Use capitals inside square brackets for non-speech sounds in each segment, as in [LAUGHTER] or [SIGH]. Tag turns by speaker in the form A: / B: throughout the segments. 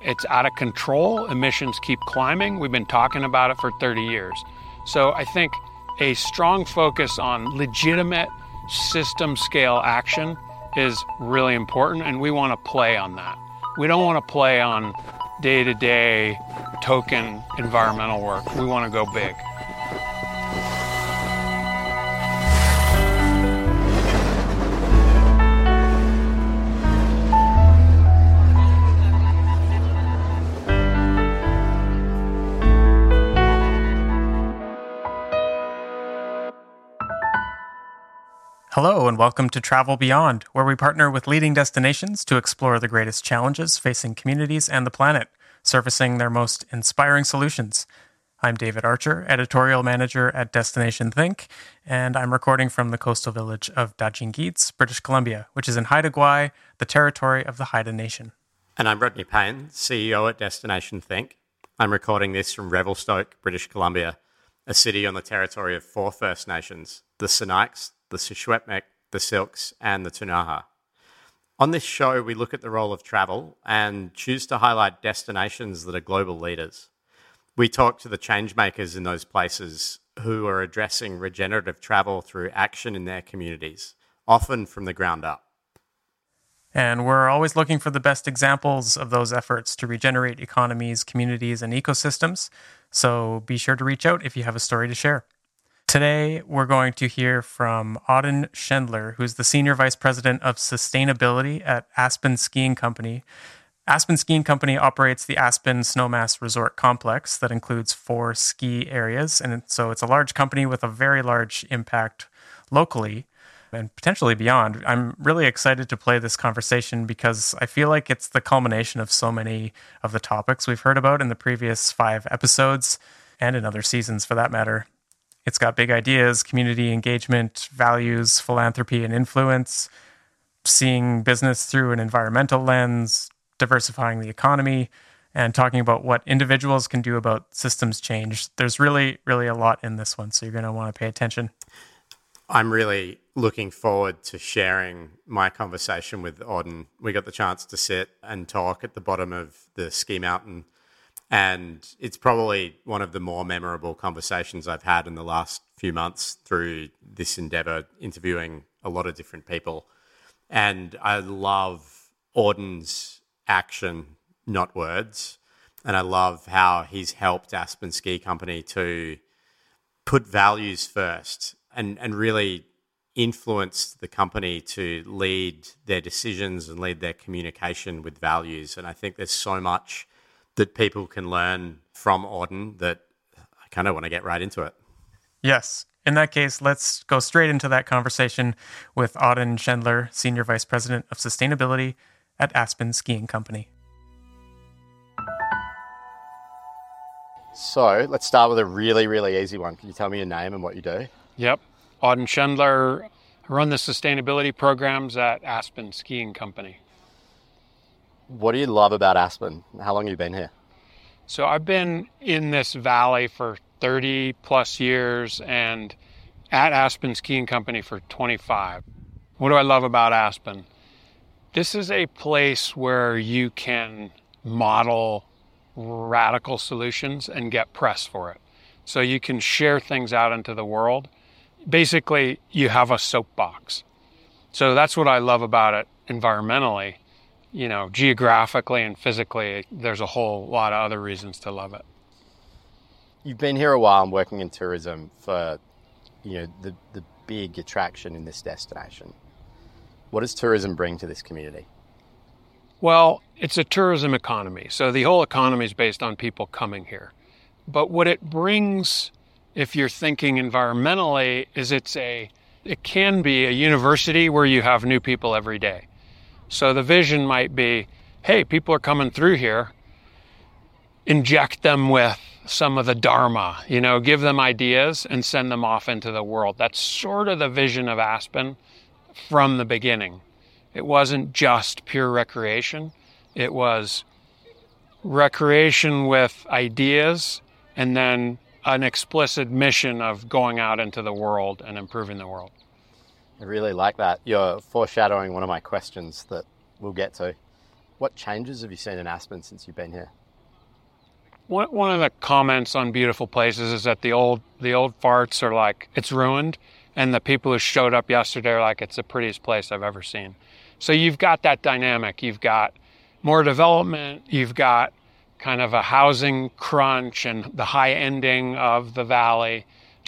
A: It's out of control. Emissions keep climbing. We've been talking about it for 30 years. So I think a strong focus on legitimate system scale action is really important, and we want to play on that. We don't want to play on day to day token environmental work. We want to go big.
B: Hello, and welcome to Travel Beyond, where we partner with leading destinations to explore the greatest challenges facing communities and the planet, servicing their most inspiring solutions. I'm David Archer, editorial manager at Destination Think, and I'm recording from the coastal village of Daajing Giids, British Columbia, which is in Haida Gwaii, the territory of the Haida Nation.
C: And I'm Rodney Payne, CEO at Destination Think. I'm recording this from Revelstoke, British Columbia, a city on the territory of four First Nations, the Sinixt, the Secwepemc, the Syilx, and the Ktunaxa. On this show, we look at the role of travel and choose to highlight destinations that are global leaders. We talk to the changemakers in those places who are addressing regenerative travel through action in their communities, often from the ground up.
B: And we're always looking for the best examples of those efforts to regenerate economies, communities, and ecosystems. So be sure to reach out if you have a story to share. Today, we're going to hear from Auden Schendler, who's the Senior Vice President of Sustainability at Aspen Skiing Company. Aspen Skiing Company operates the Aspen Snowmass Resort Complex that includes four ski areas. And so it's a large company with a very large impact locally and potentially beyond. I'm really excited to play this conversation because I feel like it's the culmination of so many of the topics we've heard about in the previous five episodes and in other seasons for that matter. It's got big ideas, community engagement, values, philanthropy, and influence, seeing business through an environmental lens, diversifying the economy, and talking about what individuals can do about systems change. There's really, really a lot in this one, so you're going to want to pay attention.
C: I'm really looking forward to sharing my conversation with Auden. We got the chance to sit and talk at the bottom of the ski mountain and it's probably one of the more memorable conversations I've had in the last few months through this endeavor, interviewing a lot of different people. And I love Auden's action, not words. And I love how he's helped Aspen Ski Company to put values first and, and really influence the company to lead their decisions and lead their communication with values. And I think there's so much that people can learn from Auden that I kind of want to get right into it.
B: Yes. In that case, let's go straight into that conversation with Auden Schendler, Senior Vice President of Sustainability at Aspen Skiing Company.
C: So let's start with a really, really easy one. Can you tell me your name and what you do?
A: Yep. Auden Schendler. I run the sustainability programs at Aspen Skiing Company.
C: What do you love about Aspen? How long have you been here?
A: So I've been in this valley for 30 plus years and at Aspen Skiing Company for 25. What do I love about Aspen? This is a place where you can model radical solutions and get press for it. So you can share things out into the world. Basically, you have a soapbox. So that's what I love about it environmentally you know, geographically and physically, there's a whole lot of other reasons to love it.
C: You've been here a while and working in tourism for, you know, the, the big attraction in this destination. What does tourism bring to this community?
A: Well, it's a tourism economy. So the whole economy is based on people coming here. But what it brings, if you're thinking environmentally, is it's a, it can be a university where you have new people every day. So the vision might be hey, people are coming through here, inject them with some of the Dharma, you know, give them ideas and send them off into the world. That's sort of the vision of Aspen from the beginning. It wasn't just pure recreation, it was recreation with ideas and then an explicit mission of going out into the world and improving the world.
C: I really like that. You're foreshadowing one of my questions that we'll get to. What changes have you seen in Aspen since you've been here?
A: One, one of the comments on beautiful places is that the old the old farts are like it's ruined, and the people who showed up yesterday are like it's the prettiest place I've ever seen. So you've got that dynamic. You've got more development. You've got kind of a housing crunch and the high ending of the valley,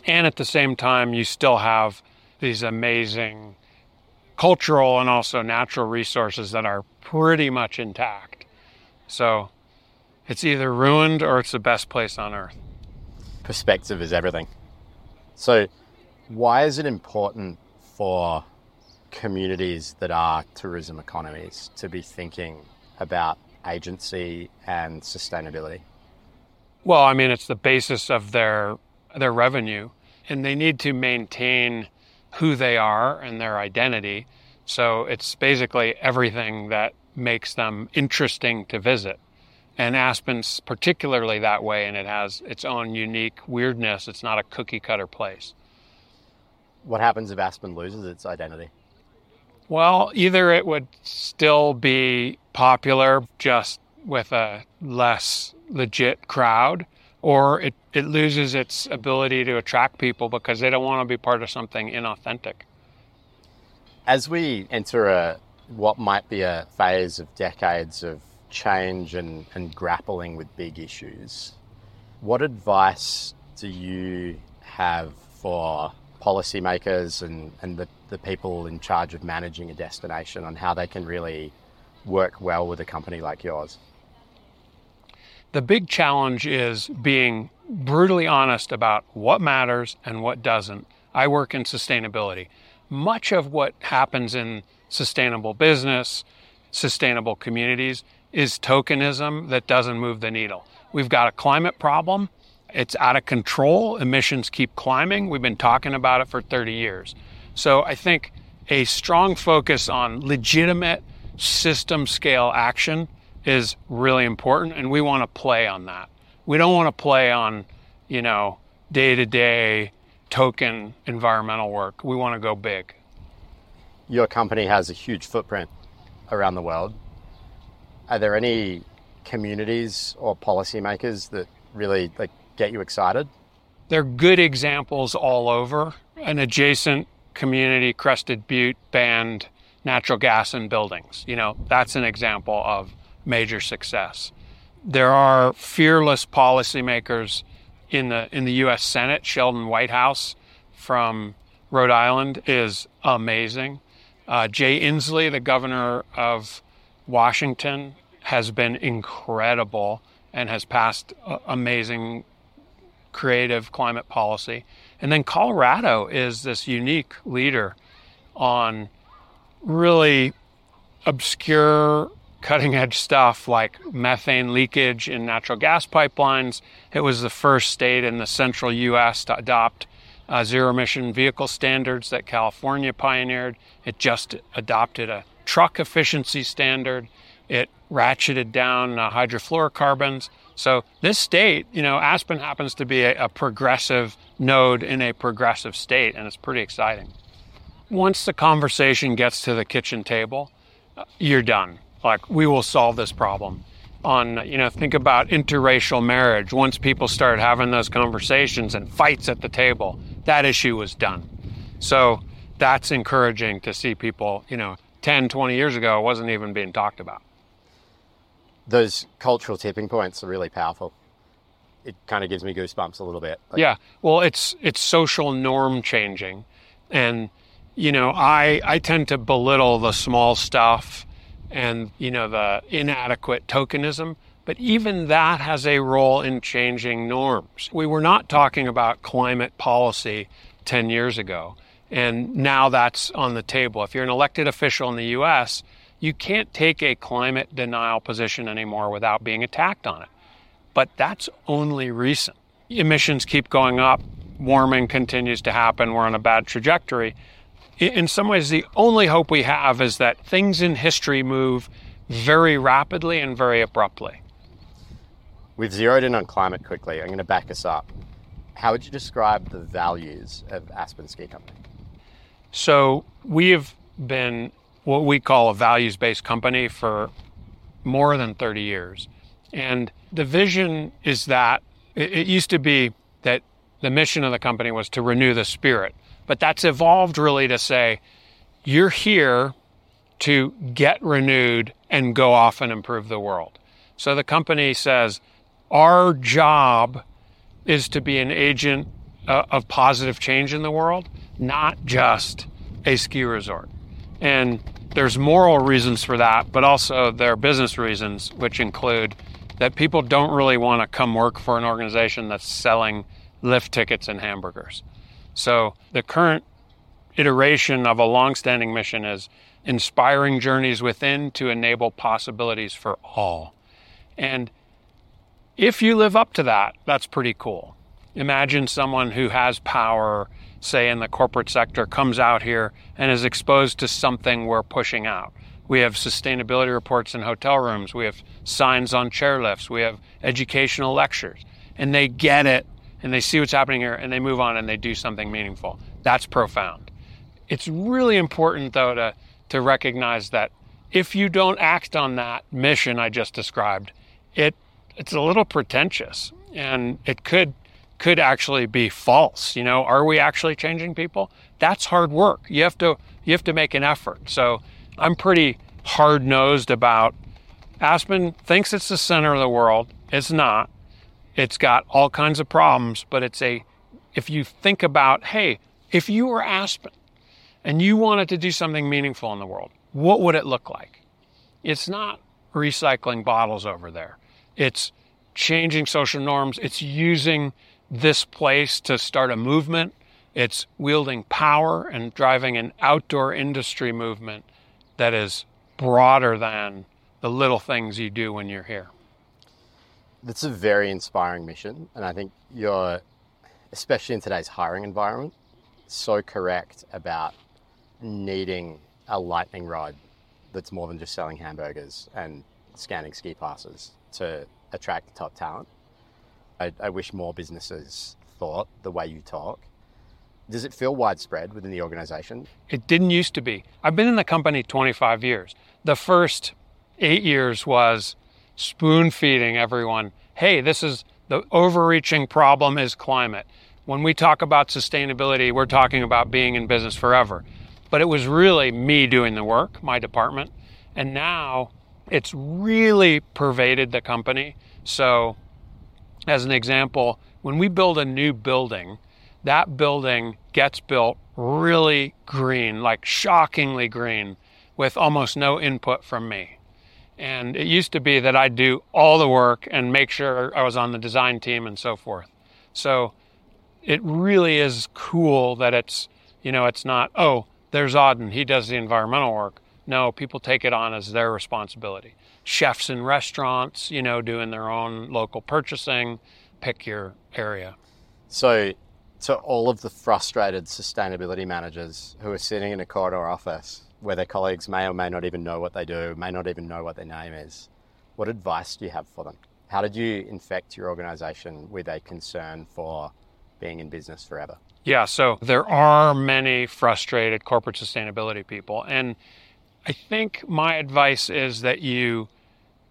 A: and at the same time you still have these amazing cultural and also natural resources that are pretty much intact. So it's either ruined or it's the best place on earth.
C: Perspective is everything. So, why is it important for communities that are tourism economies to be thinking about agency and sustainability?
A: Well, I mean, it's the basis of their their revenue, and they need to maintain who they are and their identity. So it's basically everything that makes them interesting to visit. And Aspen's particularly that way, and it has its own unique weirdness. It's not a cookie cutter place.
C: What happens if Aspen loses its identity?
A: Well, either it would still be popular just with a less legit crowd, or it, it loses its ability to attract people because they don't want to be part of something inauthentic.
C: As we enter a what might be a phase of decades of change and, and grappling with big issues, what advice do you have for policymakers and, and the, the people in charge of managing a destination on how they can really work well with a company like yours?
A: The big challenge is being brutally honest about what matters and what doesn't. I work in sustainability. Much of what happens in sustainable business, sustainable communities, is tokenism that doesn't move the needle. We've got a climate problem. It's out of control. Emissions keep climbing. We've been talking about it for 30 years. So I think a strong focus on legitimate system scale action is really important, and we want to play on that. We don't want to play on, you know, day to day token environmental work. We want to go big.
C: Your company has a huge footprint around the world. Are there any communities or policymakers that really like get you excited?
A: There are good examples all over. An adjacent community, Crested Butte, banned natural gas in buildings. You know, that's an example of major success. There are fearless policymakers in the in the U.S. Senate. Sheldon Whitehouse from Rhode Island is amazing. Uh, Jay Inslee, the governor of Washington, has been incredible and has passed uh, amazing creative climate policy. And then Colorado is this unique leader on really obscure cutting edge stuff like methane leakage in natural gas pipelines. It was the first state in the central US to adopt uh, zero emission vehicle standards that California pioneered. It just adopted a truck efficiency standard. It ratcheted down uh, hydrofluorocarbons. So this state, you know, Aspen happens to be a, a progressive node in a progressive state, and it's pretty exciting. Once the conversation gets to the kitchen table, uh, you're done. Like we will solve this problem. On you know, think about interracial marriage. Once people started having those conversations and fights at the table, that issue was done. So that's encouraging to see people, you know, 10, 20 years ago, it wasn't even being talked about
C: those cultural tipping points are really powerful. It kind of gives me goosebumps a little bit.
A: Like, yeah, well, it's it's social norm changing, and you know, I I tend to belittle the small stuff and you know the inadequate tokenism, but even that has a role in changing norms. We were not talking about climate policy 10 years ago, and now that's on the table. If you're an elected official in the US, you can't take a climate denial position anymore without being attacked on it. But that's only recent. Emissions keep going up, warming continues to happen, we're on a bad trajectory. In some ways, the only hope we have is that things in history move very rapidly and very abruptly.
C: We've zeroed in on climate quickly. I'm going to back us up. How would you describe the values of Aspen Ski Company?
A: So, we have been what we call a values based company for more than 30 years. And the vision is that it, it used to be that the mission of the company was to renew the spirit, but that's evolved really to say, you're here to get renewed and go off and improve the world. So the company says, our job is to be an agent uh, of positive change in the world, not just a ski resort. And there's moral reasons for that, but also there are business reasons, which include that people don't really want to come work for an organization that's selling lift tickets and hamburgers. So the current iteration of a long-standing mission is inspiring journeys within to enable possibilities for all. And if you live up to that, that's pretty cool. Imagine someone who has power, say in the corporate sector, comes out here and is exposed to something we're pushing out. We have sustainability reports in hotel rooms. We have signs on chairlifts. We have educational lectures. And they get it and they see what's happening here and they move on and they do something meaningful. That's profound. It's really important, though, to, to recognize that if you don't act on that mission I just described, it it's a little pretentious and it could could actually be false. You know, are we actually changing people? That's hard work. You have to you have to make an effort. So I'm pretty hard nosed about Aspen thinks it's the center of the world. It's not. It's got all kinds of problems, but it's a if you think about, hey, if you were Aspen and you wanted to do something meaningful in the world, what would it look like? It's not recycling bottles over there. It's changing social norms. It's using this place to start a movement. It's wielding power and driving an outdoor industry movement that is broader than the little things you do when you're here.
C: That's a very inspiring mission. And I think you're, especially in today's hiring environment, so correct about needing a lightning rod that's more than just selling hamburgers and scanning ski passes to attract top talent. I, I wish more businesses thought the way you talk. Does it feel widespread within the organization?
A: It didn't used to be. I've been in the company 25 years. The first eight years was spoon feeding everyone hey, this is the overreaching problem is climate. When we talk about sustainability, we're talking about being in business forever. But it was really me doing the work, my department. And now it's really pervaded the company. So, as an example, when we build a new building, that building gets built really green, like shockingly green, with almost no input from me. And it used to be that I'd do all the work and make sure I was on the design team and so forth. So it really is cool that it's, you know, it's not, oh, there's Auden, he does the environmental work. No, people take it on as their responsibility. Chefs in restaurants, you know, doing their own local purchasing, pick your area.
C: So, to all of the frustrated sustainability managers who are sitting in a corridor office where their colleagues may or may not even know what they do, may not even know what their name is, what advice do you have for them? How did you infect your organization with a concern for being in business forever?
A: Yeah, so there are many frustrated corporate sustainability people. And I think my advice is that you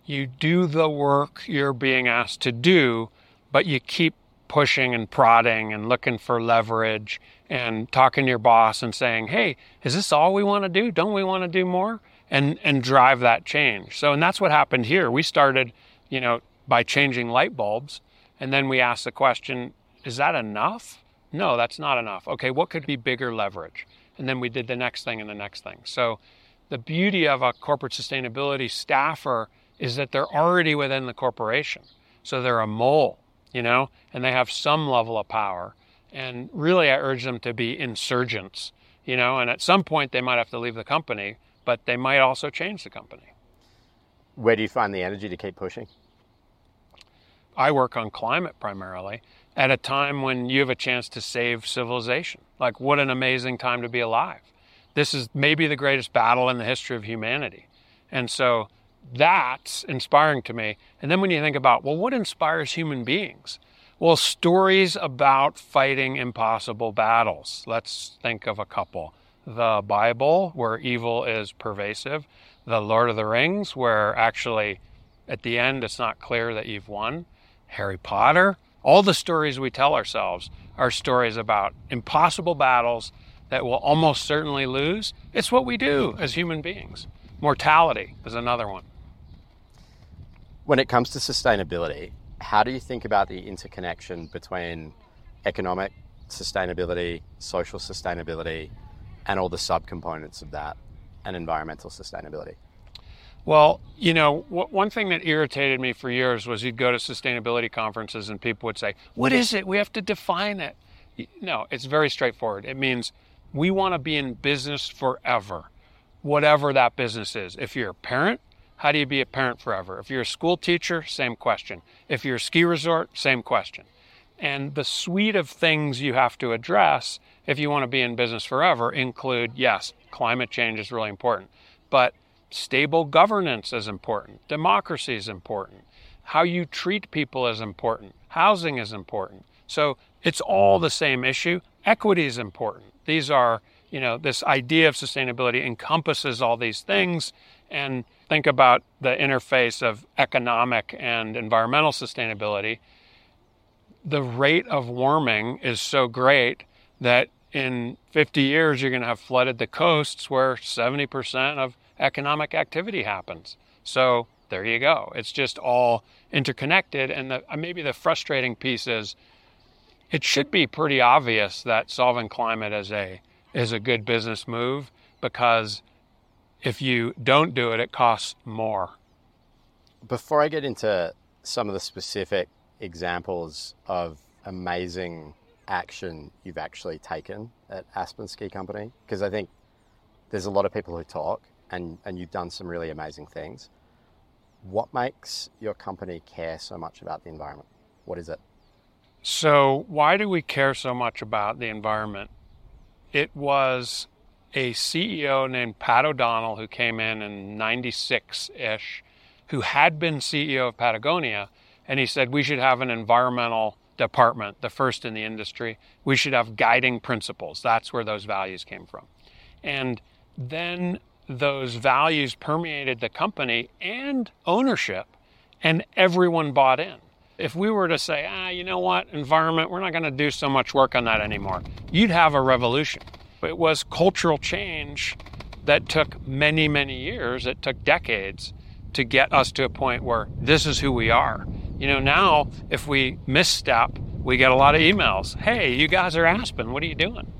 A: you do the work you're being asked to do, but you keep pushing and prodding and looking for leverage and talking to your boss and saying, "Hey, is this all we want to do? Don't we want to do more?" and and drive that change. So and that's what happened here. We started, you know, by changing light bulbs, and then we asked the question, "Is that enough?" No, that's not enough. Okay, what could be bigger leverage? And then we did the next thing and the next thing. So the beauty of a corporate sustainability staffer is that they're already within the corporation. So they're a mole, you know, and they have some level of power. And really, I urge them to be insurgents, you know, and at some point they might have to leave the company, but they might also change the company.
C: Where do you find the energy to keep pushing?
A: I work on climate primarily at a time when you have a chance to save civilization. Like, what an amazing time to be alive. This is maybe the greatest battle in the history of humanity. And so that's inspiring to me. And then when you think about, well, what inspires human beings? Well, stories about fighting impossible battles. Let's think of a couple. The Bible, where evil is pervasive, The Lord of the Rings, where actually at the end it's not clear that you've won. Harry Potter. All the stories we tell ourselves are stories about impossible battles that we'll almost certainly lose. It's what we do as human beings. Mortality is another one.
C: When it comes to sustainability, how do you think about the interconnection between economic sustainability, social sustainability, and all the subcomponents of that, and environmental sustainability?
A: Well, you know, one thing that irritated me for years was you'd go to sustainability conferences and people would say, What is it? We have to define it. No, it's very straightforward. It means we want to be in business forever, whatever that business is. If you're a parent, how do you be a parent forever? If you're a school teacher, same question. If you're a ski resort, same question. And the suite of things you have to address if you want to be in business forever include yes, climate change is really important, but stable governance is important, democracy is important, how you treat people is important, housing is important. So it's all the same issue. Equity is important. These are, you know, this idea of sustainability encompasses all these things. And think about the interface of economic and environmental sustainability the rate of warming is so great that in 50 years you're going to have flooded the coasts where 70% of economic activity happens. So there you go. It's just all interconnected. And the, uh, maybe the frustrating piece is it should be pretty obvious that solving climate is a is a good business move because if you don't do it, it costs more.
C: Before I get into some of the specific examples of amazing action you've actually taken at Aspen Ski Company? Because I think there's a lot of people who talk and, and you've done some really amazing things. What makes your company care so much about the environment? What is it?
A: So, why do we care so much about the environment? It was a CEO named Pat O'Donnell who came in in 96 ish, who had been CEO of Patagonia and he said we should have an environmental department, the first in the industry. We should have guiding principles. That's where those values came from. And then those values permeated the company and ownership, and everyone bought in. If we were to say, ah, you know what, environment, we're not going to do so much work on that anymore, you'd have a revolution. It was cultural change that took many, many years, it took decades to get us to a point where this is who we are. You know, now if we misstep, we get a lot of emails. Hey, you guys are Aspen. What are you doing?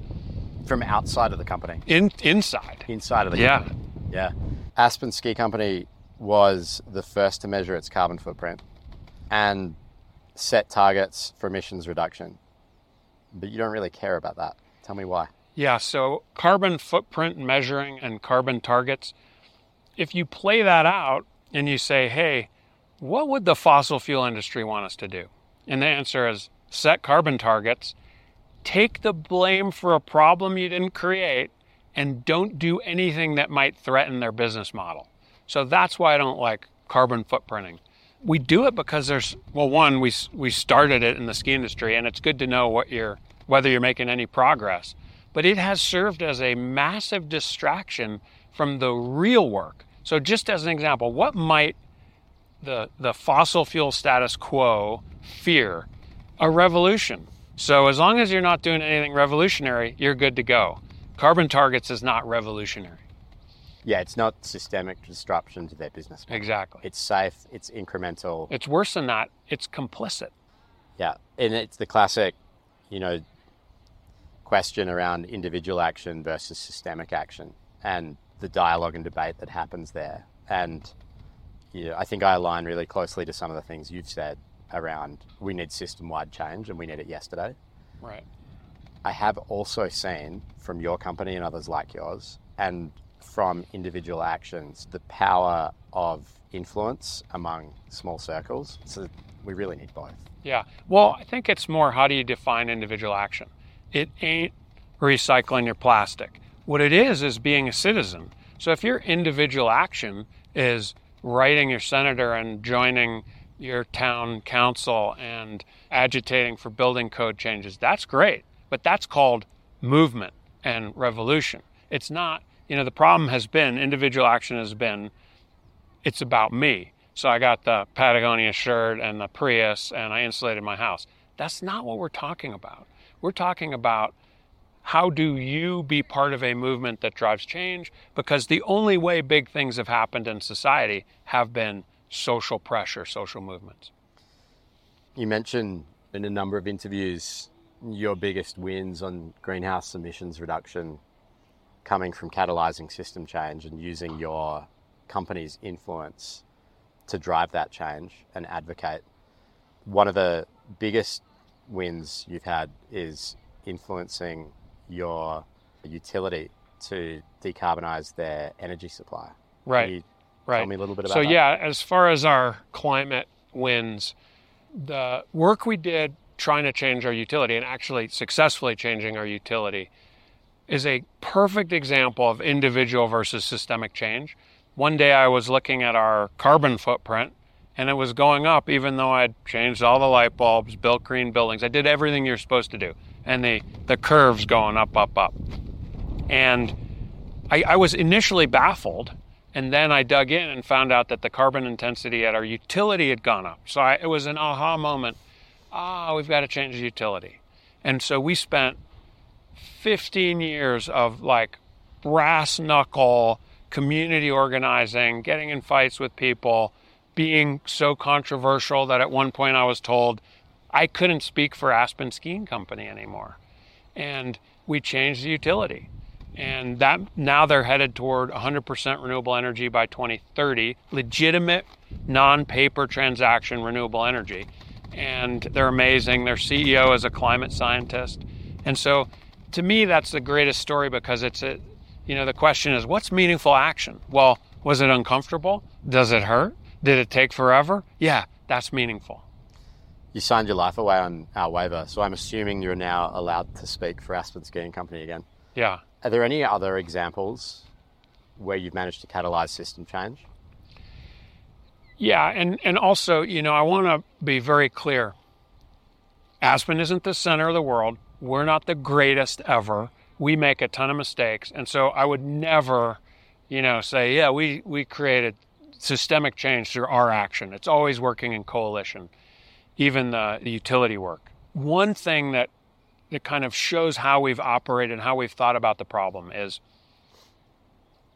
C: From outside of the company.
A: In inside.
C: Inside of the
A: yeah.
C: company. Yeah. Aspen Ski Company was the first to measure its carbon footprint and set targets for emissions reduction. But you don't really care about that. Tell me why.
A: Yeah, so carbon footprint measuring and carbon targets, if you play that out and you say, hey, what would the fossil fuel industry want us to do? And the answer is set carbon targets, take the blame for a problem you didn't create, and don't do anything that might threaten their business model. So that's why I don't like carbon footprinting. We do it because there's well, one we we started it in the ski industry, and it's good to know what you're whether you're making any progress. But it has served as a massive distraction from the real work. So just as an example, what might the, the fossil fuel status quo fear a revolution. So as long as you're not doing anything revolutionary, you're good to go. Carbon targets is not revolutionary.
C: Yeah, it's not systemic disruption to their business.
A: Model. Exactly.
C: It's safe, it's incremental.
A: It's worse than that, it's complicit.
C: Yeah, and it's the classic, you know, question around individual action versus systemic action and the dialogue and debate that happens there. And yeah, I think I align really closely to some of the things you've said around we need system wide change and we need it yesterday.
A: Right.
C: I have also seen from your company and others like yours and from individual actions the power of influence among small circles. So we really need both.
A: Yeah. Well, I think it's more how do you define individual action? It ain't recycling your plastic. What it is is being a citizen. So if your individual action is writing your senator and joining your town council and agitating for building code changes. That's great, but that's called movement and revolution. It's not, you know, the problem has been individual action has been it's about me. So I got the Patagonia shirt and the Prius and I insulated my house. That's not what we're talking about. We're talking about how do you be part of a movement that drives change? Because the only way big things have happened in society have been social pressure, social movements.
C: You mentioned in a number of interviews your biggest wins on greenhouse emissions reduction coming from catalyzing system change and using your company's influence to drive that change and advocate. One of the biggest wins you've had is influencing your utility to decarbonize their energy supply.
A: Right. right.
C: Tell me a little bit about
A: so,
C: that.
A: So, yeah, as far as our climate wins, the work we did trying to change our utility and actually successfully changing our utility is a perfect example of individual versus systemic change. One day I was looking at our carbon footprint and it was going up even though I'd changed all the light bulbs, built green buildings. I did everything you're supposed to do. And the, the curve's going up, up, up. And I, I was initially baffled. And then I dug in and found out that the carbon intensity at our utility had gone up. So I, it was an aha moment. Ah, we've got to change the utility. And so we spent 15 years of like brass knuckle community organizing, getting in fights with people, being so controversial that at one point I was told I couldn't speak for Aspen Skiing Company anymore. And we changed the utility. And that now they're headed toward 100% renewable energy by 2030, legitimate non-paper transaction renewable energy. And they're amazing. Their CEO is a climate scientist. And so to me that's the greatest story because it's a you know the question is what's meaningful action? Well, was it uncomfortable? Does it hurt? Did it take forever? Yeah, that's meaningful.
C: You signed your life away on our waiver, so I'm assuming you're now allowed to speak for Aspen Skiing Company again.
A: Yeah.
C: Are there any other examples where you've managed to catalyze system change?
A: Yeah, and, and also, you know, I want to be very clear. Aspen isn't the center of the world. We're not the greatest ever. We make a ton of mistakes. And so I would never, you know, say, yeah, we, we created systemic change through our action. It's always working in coalition, even the, the utility work. One thing that that kind of shows how we've operated and how we've thought about the problem is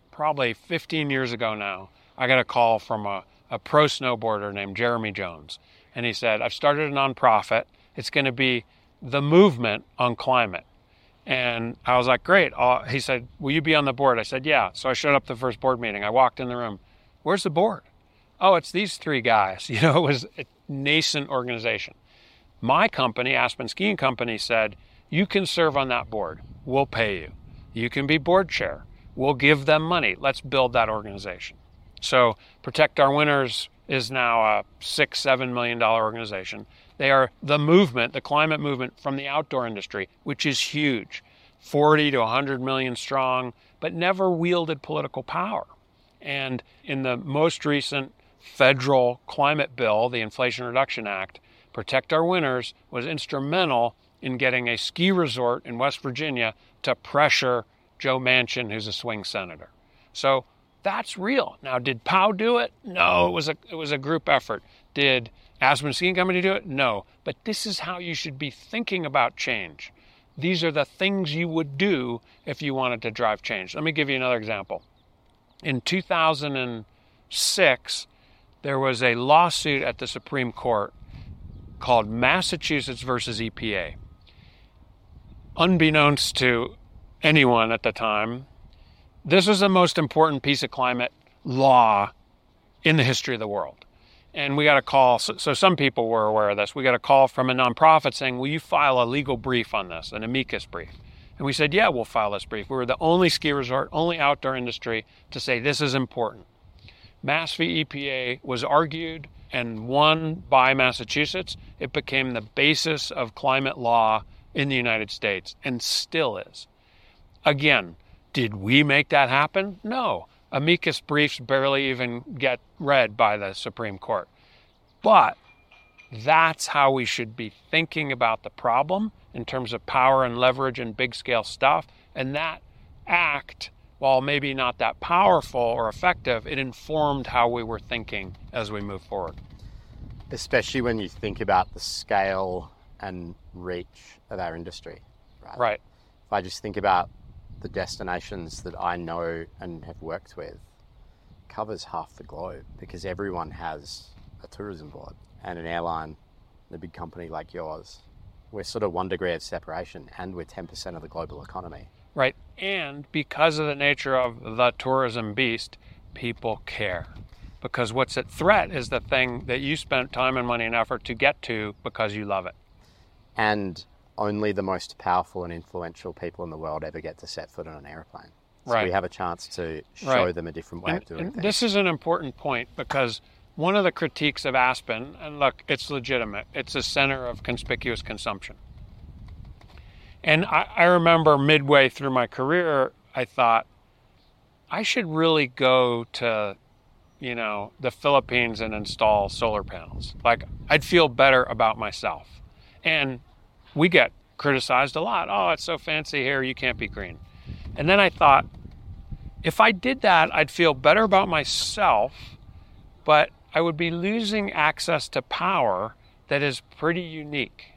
A: probably 15 years ago now, I got a call from a, a pro snowboarder named Jeremy Jones. And he said, I've started a nonprofit. It's going to be the movement on climate. And I was like, great. He said, Will you be on the board? I said, Yeah. So I showed up the first board meeting. I walked in the room. Where's the board? Oh, it's these three guys. [LAUGHS] You know, it was a nascent organization. My company, Aspen Skiing Company, said, You can serve on that board. We'll pay you. You can be board chair. We'll give them money. Let's build that organization. So, Protect Our Winters is now a six, seven million dollar organization. They are the movement, the climate movement from the outdoor industry, which is huge 40 to 100 million strong, but never wielded political power. And in the most recent federal climate bill, the Inflation Reduction Act, Protect Our Winters was instrumental in getting a ski resort in West Virginia to pressure Joe Manchin, who's a swing senator. So that's real. Now, did POW do it? No, it was a it was a group effort. Did Aspen Skiing Company do it? No. But this is how you should be thinking about change. These are the things you would do if you wanted to drive change. Let me give you another example in 2006, there was a lawsuit at the Supreme Court called Massachusetts versus EPA. Unbeknownst to anyone at the time, this was the most important piece of climate law in the history of the world. And we got a call, so, so, some people were aware of this. We got a call from a nonprofit saying, Will you file a legal brief on this, an amicus brief? And we said, yeah, we'll file this brief. We were the only ski resort, only outdoor industry to say this is important. Mass v. EPA was argued and won by Massachusetts. It became the basis of climate law in the United States and still is. Again, did we make that happen? No. Amicus briefs barely even get read by the Supreme Court. But that's how we should be thinking about the problem in terms of power and leverage and big scale stuff. And that act while maybe not that powerful or effective, it informed how we were thinking as we move forward.
C: Especially when you think about the scale and reach of our industry. Right.
A: Right.
C: If I just think about the destinations that I know and have worked with, covers half the globe because everyone has a tourism board and an airline, a big company like yours. We're sort of one degree of separation, and we're 10% of the global economy.
A: Right. And because of the nature of the tourism beast, people care. Because what's at threat is the thing that you spent time and money and effort to get to because you love it.
C: And only the most powerful and influential people in the world ever get to set foot on an airplane. So
A: Right.
C: we have a chance to show
A: Right.
C: them a different way
A: And-
C: of doing things.
A: this is an important point because one of the critiques of Aspen, and look, it's legitimate, it's a center of conspicuous consumption. And I, I remember midway through my career, I thought, I should really go to, you know, the Philippines and install solar panels. Like, I'd feel better about myself. And we get criticized a lot. Oh, it's so fancy here, you can't be green. And then I thought, if I did that, I'd feel better about myself, but I would be losing access to power that is pretty unique.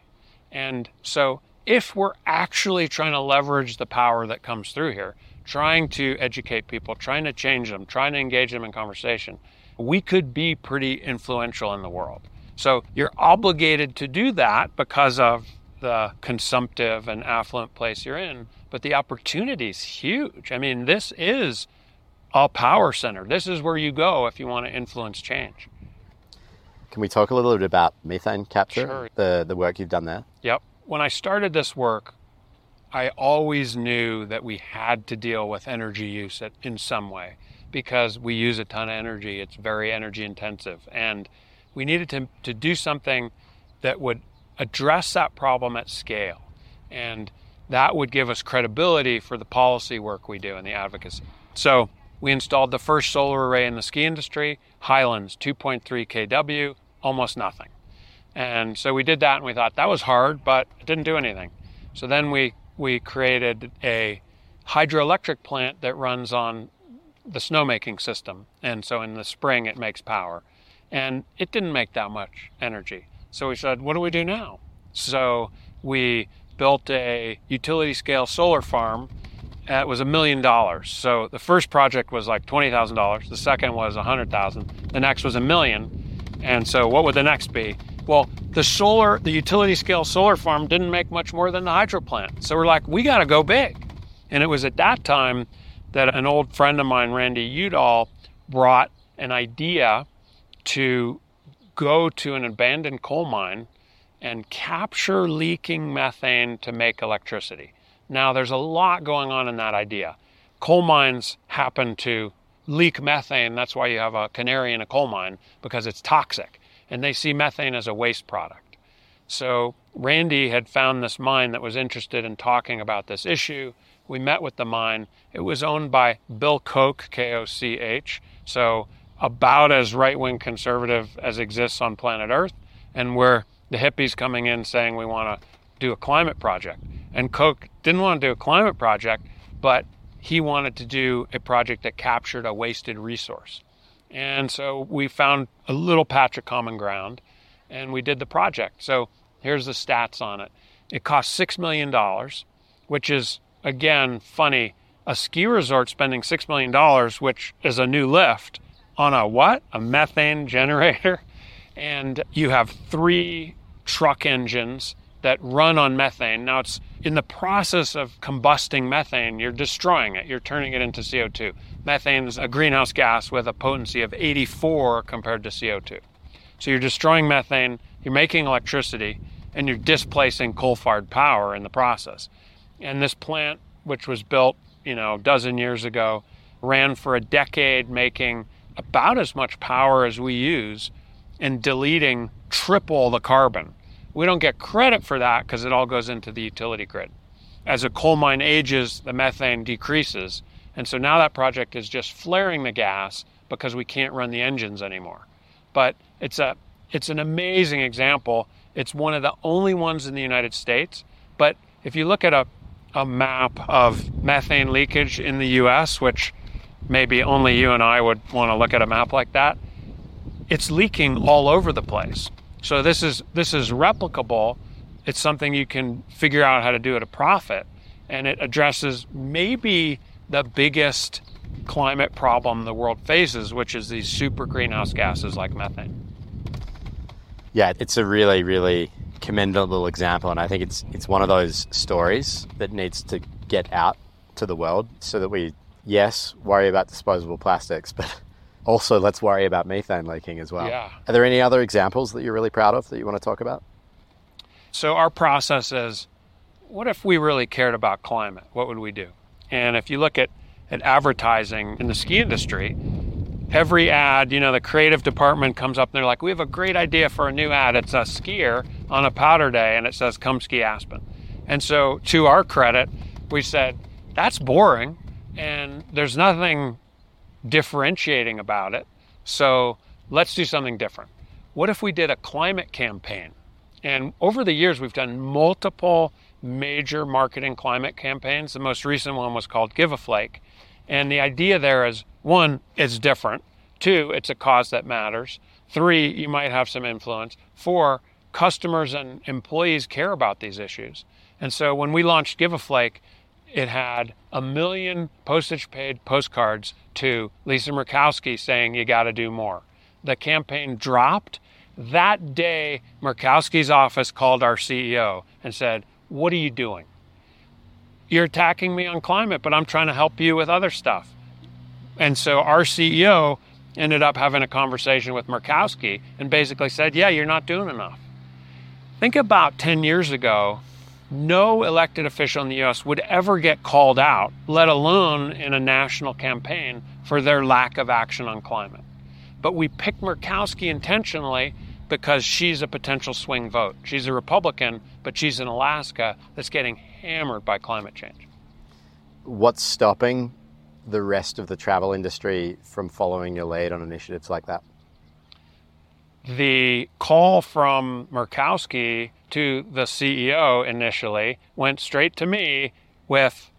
A: And so, if we're actually trying to leverage the power that comes through here, trying to educate people, trying to change them, trying to engage them in conversation, we could be pretty influential in the world. So, you're obligated to do that because of the consumptive and affluent place you're in, but the opportunity is huge. I mean, this is a power center. This is where you go if you want to influence change.
C: Can we talk a little bit about methane capture,
A: Sure.
C: the, the work you've done there?
A: Yep. When I started this work, I always knew that we had to deal with energy use in some way because we use a ton of energy. It's very energy intensive. And we needed to, to do something that would address that problem at scale. And that would give us credibility for the policy work we do and the advocacy. So we installed the first solar array in the ski industry, Highlands 2.3 kW, almost nothing. And so we did that and we thought that was hard, but it didn't do anything. So then we, we created a hydroelectric plant that runs on the snowmaking system. And so in the spring it makes power. And it didn't make that much energy. So we said, what do we do now? So we built a utility scale solar farm. Uh, It was a million dollars. So the first project was like twenty thousand dollars. The second was a hundred thousand. The next was a million. And so what would the next be? Well, the solar, the utility scale solar farm didn't make much more than the hydro plant. So we're like, we got to go big. And it was at that time that an old friend of mine, Randy Udall, brought an idea to go to an abandoned coal mine and capture leaking methane to make electricity. Now, there's a lot going on in that idea. Coal mines happen to leak methane. That's why you have a canary in a coal mine because it's toxic. And they see methane as a waste product. So Randy had found this mine that was interested in talking about this issue. We met with the mine. It was owned by Bill Koch, K O C H. So about as right wing conservative as exists on planet Earth. And we're the hippies coming in saying we want to do a climate project. And Koch didn't want to do a climate project, but he wanted to do a project that captured a wasted resource. And so we found a little patch of common ground and we did the project. So here's the stats on it. It cost $6 million, which is, again, funny. A ski resort spending $6 million, which is a new lift, on a what? A methane [LAUGHS] generator. And you have three truck engines that run on methane. Now, it's in the process of combusting methane, you're destroying it, you're turning it into CO2. Methane is a greenhouse gas with a potency of 84 compared to CO2. So you're destroying methane, you're making electricity, and you're displacing coal fired power in the process. And this plant, which was built, you know, a dozen years ago, ran for a decade making about as much power as we use and deleting triple the carbon. We don't get credit for that because it all goes into the utility grid. As a coal mine ages, the methane decreases. And so now that project is just flaring the gas because we can't run the engines anymore. But it's a it's an amazing example. It's one of the only ones in the United States. But if you look at a a map of methane leakage in the US, which maybe only you and I would want to look at a map like that, it's leaking all over the place. So this is this is replicable. It's something you can figure out how to do at a profit and it addresses maybe the biggest climate problem the world faces, which is these super greenhouse gases like methane.
C: Yeah, it's a really, really commendable example, and I think it's it's one of those stories that needs to get out to the world so that we, yes, worry about disposable plastics, [LAUGHS] but also let's worry about methane leaking as well.
A: Yeah.
C: Are there any other examples that you're really proud of that you want to talk about?
A: So our process is what if we really cared about climate? What would we do? And if you look at, at advertising in the ski industry, every ad, you know, the creative department comes up and they're like, we have a great idea for a new ad. It's a skier on a powder day and it says, come ski Aspen. And so, to our credit, we said, that's boring and there's nothing differentiating about it. So, let's do something different. What if we did a climate campaign? And over the years, we've done multiple major marketing climate campaigns. The most recent one was called Give a Flake. And the idea there is one, it's different. Two, it's a cause that matters. Three, you might have some influence. Four, customers and employees care about these issues. And so when we launched Give a Flake, it had a million postage paid postcards to Lisa Murkowski saying you got to do more. The campaign dropped. That day, Murkowski's office called our CEO and said, what are you doing? You're attacking me on climate, but I'm trying to help you with other stuff. And so our CEO ended up having a conversation with Murkowski and basically said, Yeah, you're not doing enough. Think about 10 years ago, no elected official in the US would ever get called out, let alone in a national campaign, for their lack of action on climate. But we picked Murkowski intentionally because she's a potential swing vote. She's a Republican, but she's in Alaska that's getting hammered by climate change.
C: What's stopping the rest of the travel industry from following your lead on initiatives like that?
A: The call from Murkowski to the CEO initially went straight to me with,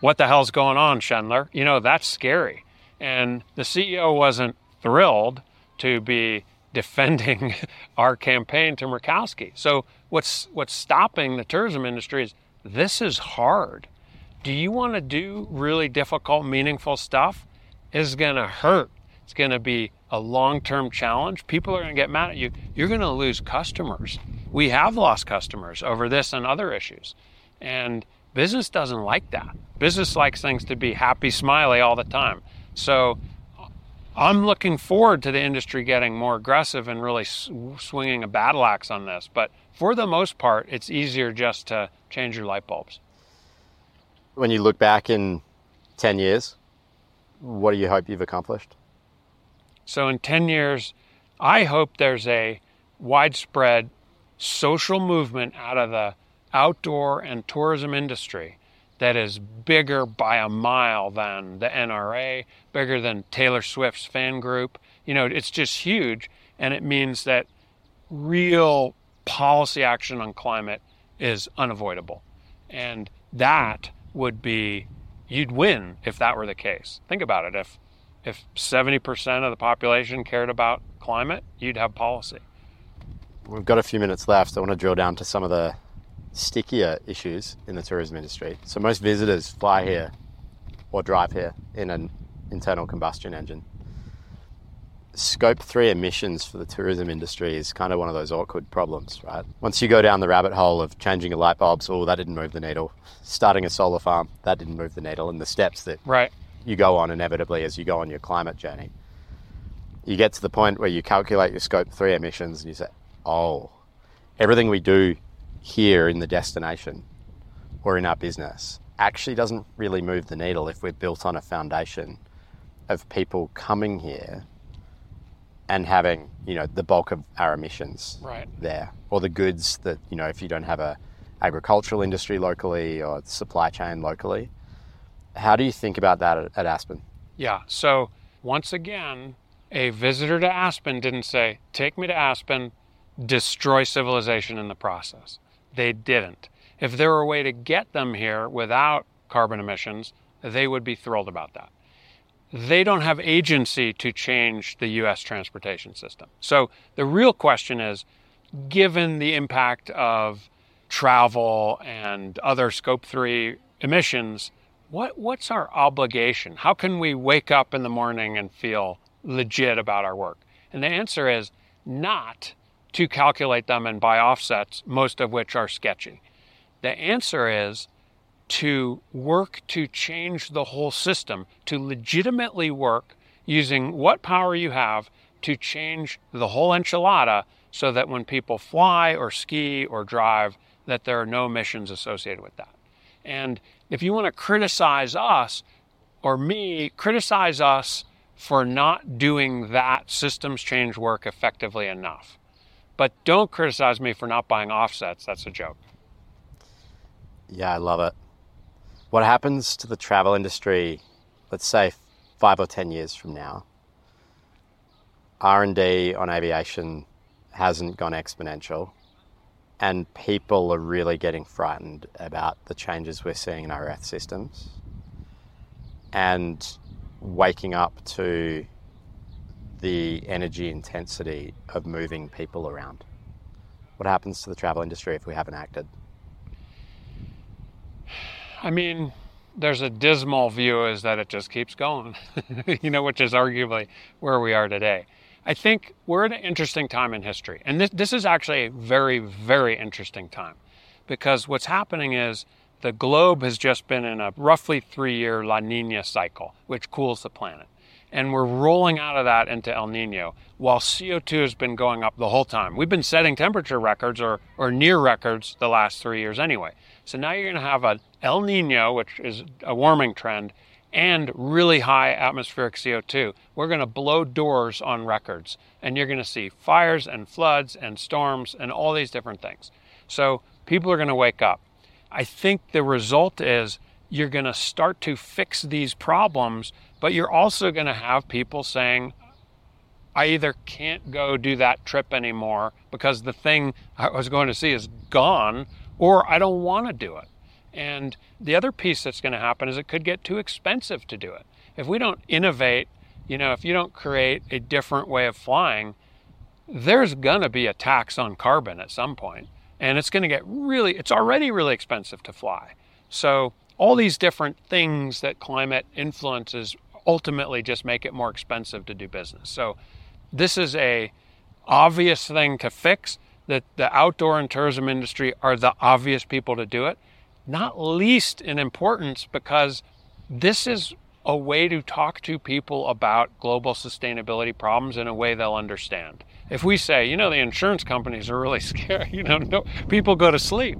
A: What the hell's going on, Schendler? You know, that's scary. And the CEO wasn't thrilled to be [LAUGHS] defending [LAUGHS] our campaign to Murkowski. So what's what's stopping the tourism industry is this is hard. Do you want to do really difficult, meaningful stuff? It's going to hurt. It's going to be a long-term challenge. People are going to get mad at you. You're going to lose customers. We have lost customers over this and other issues. And business doesn't like that. Business likes things to be happy, smiley all the time. So I'm looking forward to the industry getting more aggressive and really swinging a battle axe on this. But for the most part, it's easier just to change your light bulbs.
C: When you look back in 10 years, what do you hope you've accomplished?
A: So, in 10 years, I hope there's a widespread social movement out of the outdoor and tourism industry that is bigger by a mile than the NRA, bigger than Taylor Swift's fan group. You know, it's just huge. And it means that real policy action on climate is unavoidable. And that would be, you'd win if that were the case. Think about it. If, if 70% of the population cared about climate, you'd have policy.
C: We've got a few minutes left. I want to drill down to some of the stickier issues in the tourism industry. So most visitors fly here or drive here in an internal combustion engine. Scope 3 emissions for the tourism industry is kind of one of those awkward problems, right? Once you go down the rabbit hole of changing a light bulb, oh, that didn't move the needle. Starting a solar farm, that didn't move the needle. And the steps that
A: right.
C: you go on inevitably as you go on your climate journey. You get to the point where you calculate your Scope 3 emissions and you say, oh, everything we do here in the destination or in our business actually doesn't really move the needle if we're built on a foundation of people coming here and having you know the bulk of our emissions
A: right.
C: there or the goods that you know if you don't have a agricultural industry locally or supply chain locally. How do you think about that at, at aspen?
A: Yeah. So once again a visitor to aspen didn't say take me to aspen destroy civilization in the process they didn't. If there were a way to get them here without carbon emissions, they would be thrilled about that. They don't have agency to change the US transportation system. So the real question is given the impact of travel and other scope 3 emissions, what, what's our obligation? How can we wake up in the morning and feel legit about our work? And the answer is not to calculate them and buy offsets, most of which are sketchy. The answer is to work to change the whole system, to legitimately work using what power you have to change the whole enchilada so that when people fly or ski or drive, that there are no emissions associated with that. And if you want to criticize us or me, criticize us for not doing that systems change work effectively enough. But don't criticize me for not buying offsets. That's a joke.
C: Yeah, I love it. What happens to the travel industry, let's say five or 10 years from now? R&D on aviation hasn't gone exponential and people are really getting frightened about the changes we're seeing in our earth systems and waking up to the energy intensity of moving people around. What happens to the travel industry if we haven't acted?
A: I mean, there's a dismal view is that it just keeps going, [LAUGHS] you know, which is arguably where we are today. I think we're at an interesting time in history. And this, this is actually a very, very interesting time because what's happening is the globe has just been in a roughly three year La Nina cycle, which cools the planet. And we're rolling out of that into El Nino while CO2 has been going up the whole time. We've been setting temperature records or, or near records the last three years anyway. So now you're going to have an El Nino, which is a warming trend, and really high atmospheric CO2. We're going to blow doors on records, and you're going to see fires and floods and storms and all these different things. So people are going to wake up. I think the result is you're going to start to fix these problems, but you're also going to have people saying, I either can't go do that trip anymore because the thing I was going to see is gone, or I don't want to do it. And the other piece that's going to happen is it could get too expensive to do it. If we don't innovate, you know, if you don't create a different way of flying, there's going to be a tax on carbon at some point, and it's going to get really it's already really expensive to fly. So all these different things that climate influences ultimately just make it more expensive to do business. So this is a obvious thing to fix that the outdoor and tourism industry are the obvious people to do it not least in importance because this is a way to talk to people about global sustainability problems in a way they'll understand. If we say, you know, the insurance companies are really [LAUGHS] scary, you know, no, people go to sleep.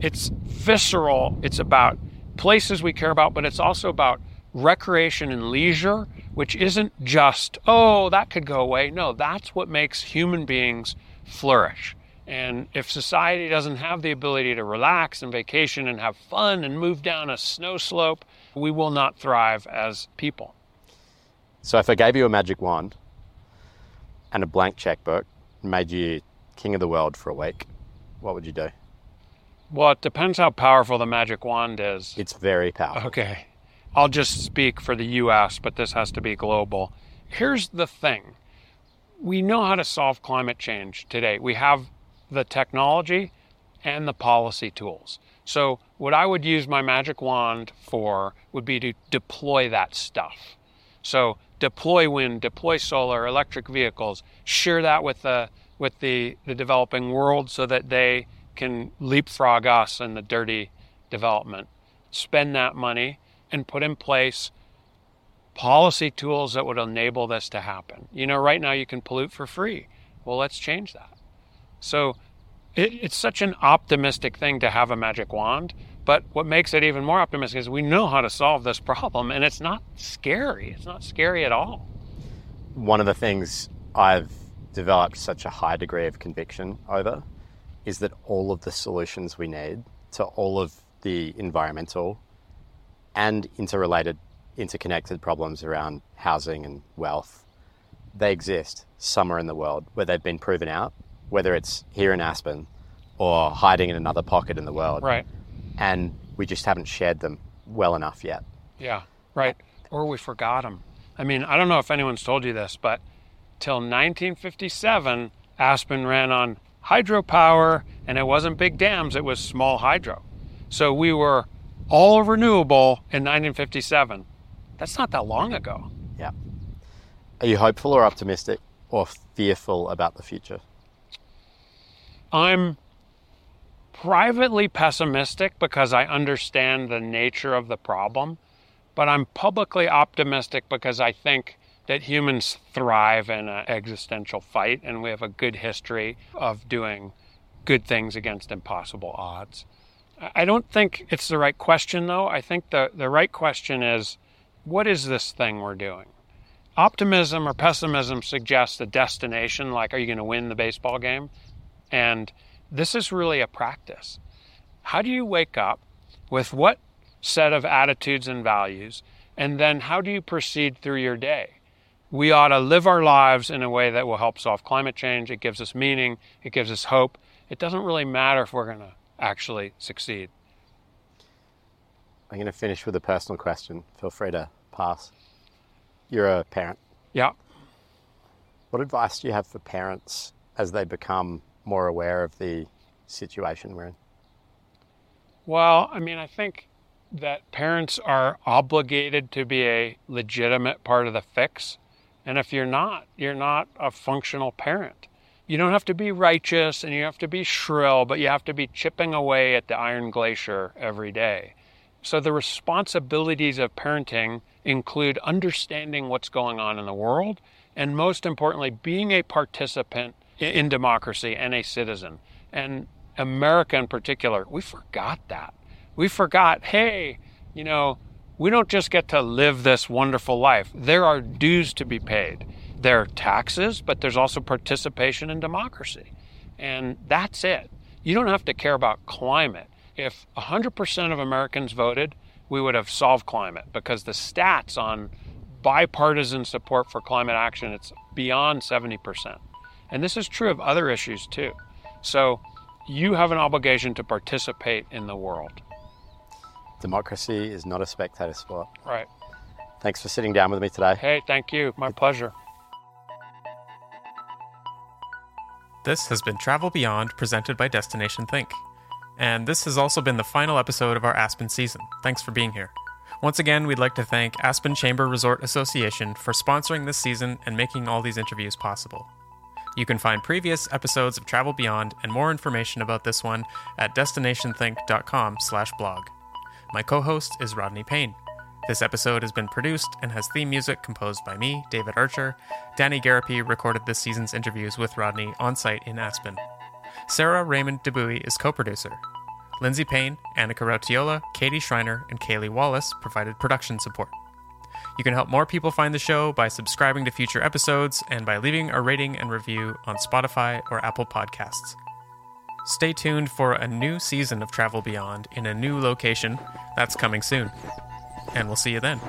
A: It's visceral. It's about places we care about, but it's also about recreation and leisure, which isn't just, oh, that could go away. No, that's what makes human beings flourish. And if society doesn't have the ability to relax and vacation and have fun and move down a snow slope, we will not thrive as people.
C: So, if I gave you a magic wand and a blank checkbook, made you king of the world for a week, what would you do?
A: Well, it depends how powerful the magic wand is.
C: It's very powerful.
A: Okay. I'll just speak for the US, but this has to be global. Here's the thing we know how to solve climate change today. We have the technology and the policy tools. So, what I would use my magic wand for would be to deploy that stuff. So, deploy wind, deploy solar, electric vehicles, share that with the with the, the developing world so that they can leapfrog us in the dirty development. Spend that money and put in place policy tools that would enable this to happen. You know, right now you can pollute for free. Well, let's change that. So it, it's such an optimistic thing to have a magic wand. But what makes it even more optimistic is we know how to solve this problem, and it's not scary. It's not scary at all.
C: One of the things I've developed such a high degree of conviction over is that all of the solutions we need to all of the environmental and interrelated, interconnected problems around housing and wealth, they exist somewhere in the world where they've been proven out whether it's here in Aspen or hiding in another pocket in the world.
A: Right.
C: And we just haven't shared them well enough yet.
A: Yeah. Right. Or we forgot them. I mean, I don't know if anyone's told you this, but till 1957, Aspen ran on hydropower, and it wasn't big dams, it was small hydro. So we were all renewable in 1957. That's not that long ago.
C: Yeah. Are you hopeful or optimistic or fearful about the future?
A: I'm privately pessimistic because I understand the nature of the problem, but I'm publicly optimistic because I think that humans thrive in an existential fight and we have a good history of doing good things against impossible odds. I don't think it's the right question, though. I think the, the right question is what is this thing we're doing? Optimism or pessimism suggests a destination, like, are you going to win the baseball game? And this is really a practice. How do you wake up with what set of attitudes and values? And then how do you proceed through your day? We ought to live our lives in a way that will help solve climate change. It gives us meaning, it gives us hope. It doesn't really matter if we're going to actually succeed.
C: I'm going to finish with a personal question. Feel free to pass. You're a parent.
A: Yeah.
C: What advice do you have for parents as they become more aware of the situation we're in?
A: Well, I mean, I think that parents are obligated to be a legitimate part of the fix. And if you're not, you're not a functional parent. You don't have to be righteous and you have to be shrill, but you have to be chipping away at the iron glacier every day. So the responsibilities of parenting include understanding what's going on in the world and most importantly, being a participant in democracy and a citizen. And America in particular, we forgot that. We forgot, hey, you know, we don't just get to live this wonderful life. There are dues to be paid. There are taxes, but there's also participation in democracy. And that's it. You don't have to care about climate. If 100% of Americans voted, we would have solved climate because the stats on bipartisan support for climate action it's beyond 70%. And this is true of other issues too. So you have an obligation to participate in the world.
C: Democracy is not a spectator sport.
A: Right.
C: Thanks for sitting down with me today.
A: Hey, thank you. My pleasure.
B: This has been Travel Beyond presented by Destination Think. And this has also been the final episode of our Aspen season. Thanks for being here. Once again, we'd like to thank Aspen Chamber Resort Association for sponsoring this season and making all these interviews possible. You can find previous episodes of Travel Beyond and more information about this one at destinationthink.com/blog. My co-host is Rodney Payne. This episode has been produced and has theme music composed by me, David Archer. Danny Garapi recorded this season's interviews with Rodney on site in Aspen. Sarah Raymond DeBuy is co-producer. Lindsay Payne, Annika Rautiola, Katie Schreiner, and Kaylee Wallace provided production support. You can help more people find the show by subscribing to future episodes and by leaving a rating and review on Spotify or Apple Podcasts. Stay tuned for a new season of Travel Beyond in a new location. That's coming soon. And we'll see you then.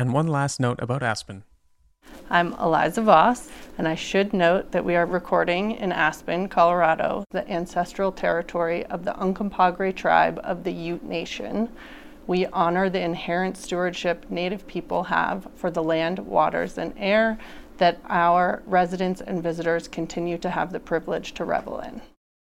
B: And one last note about Aspen.
D: I'm Eliza Voss, and I should note that we are recording in Aspen, Colorado, the ancestral territory of the Uncompahgre tribe of the Ute Nation. We honor the inherent stewardship Native people have for the land, waters, and air that our residents and visitors continue to have the privilege to revel in.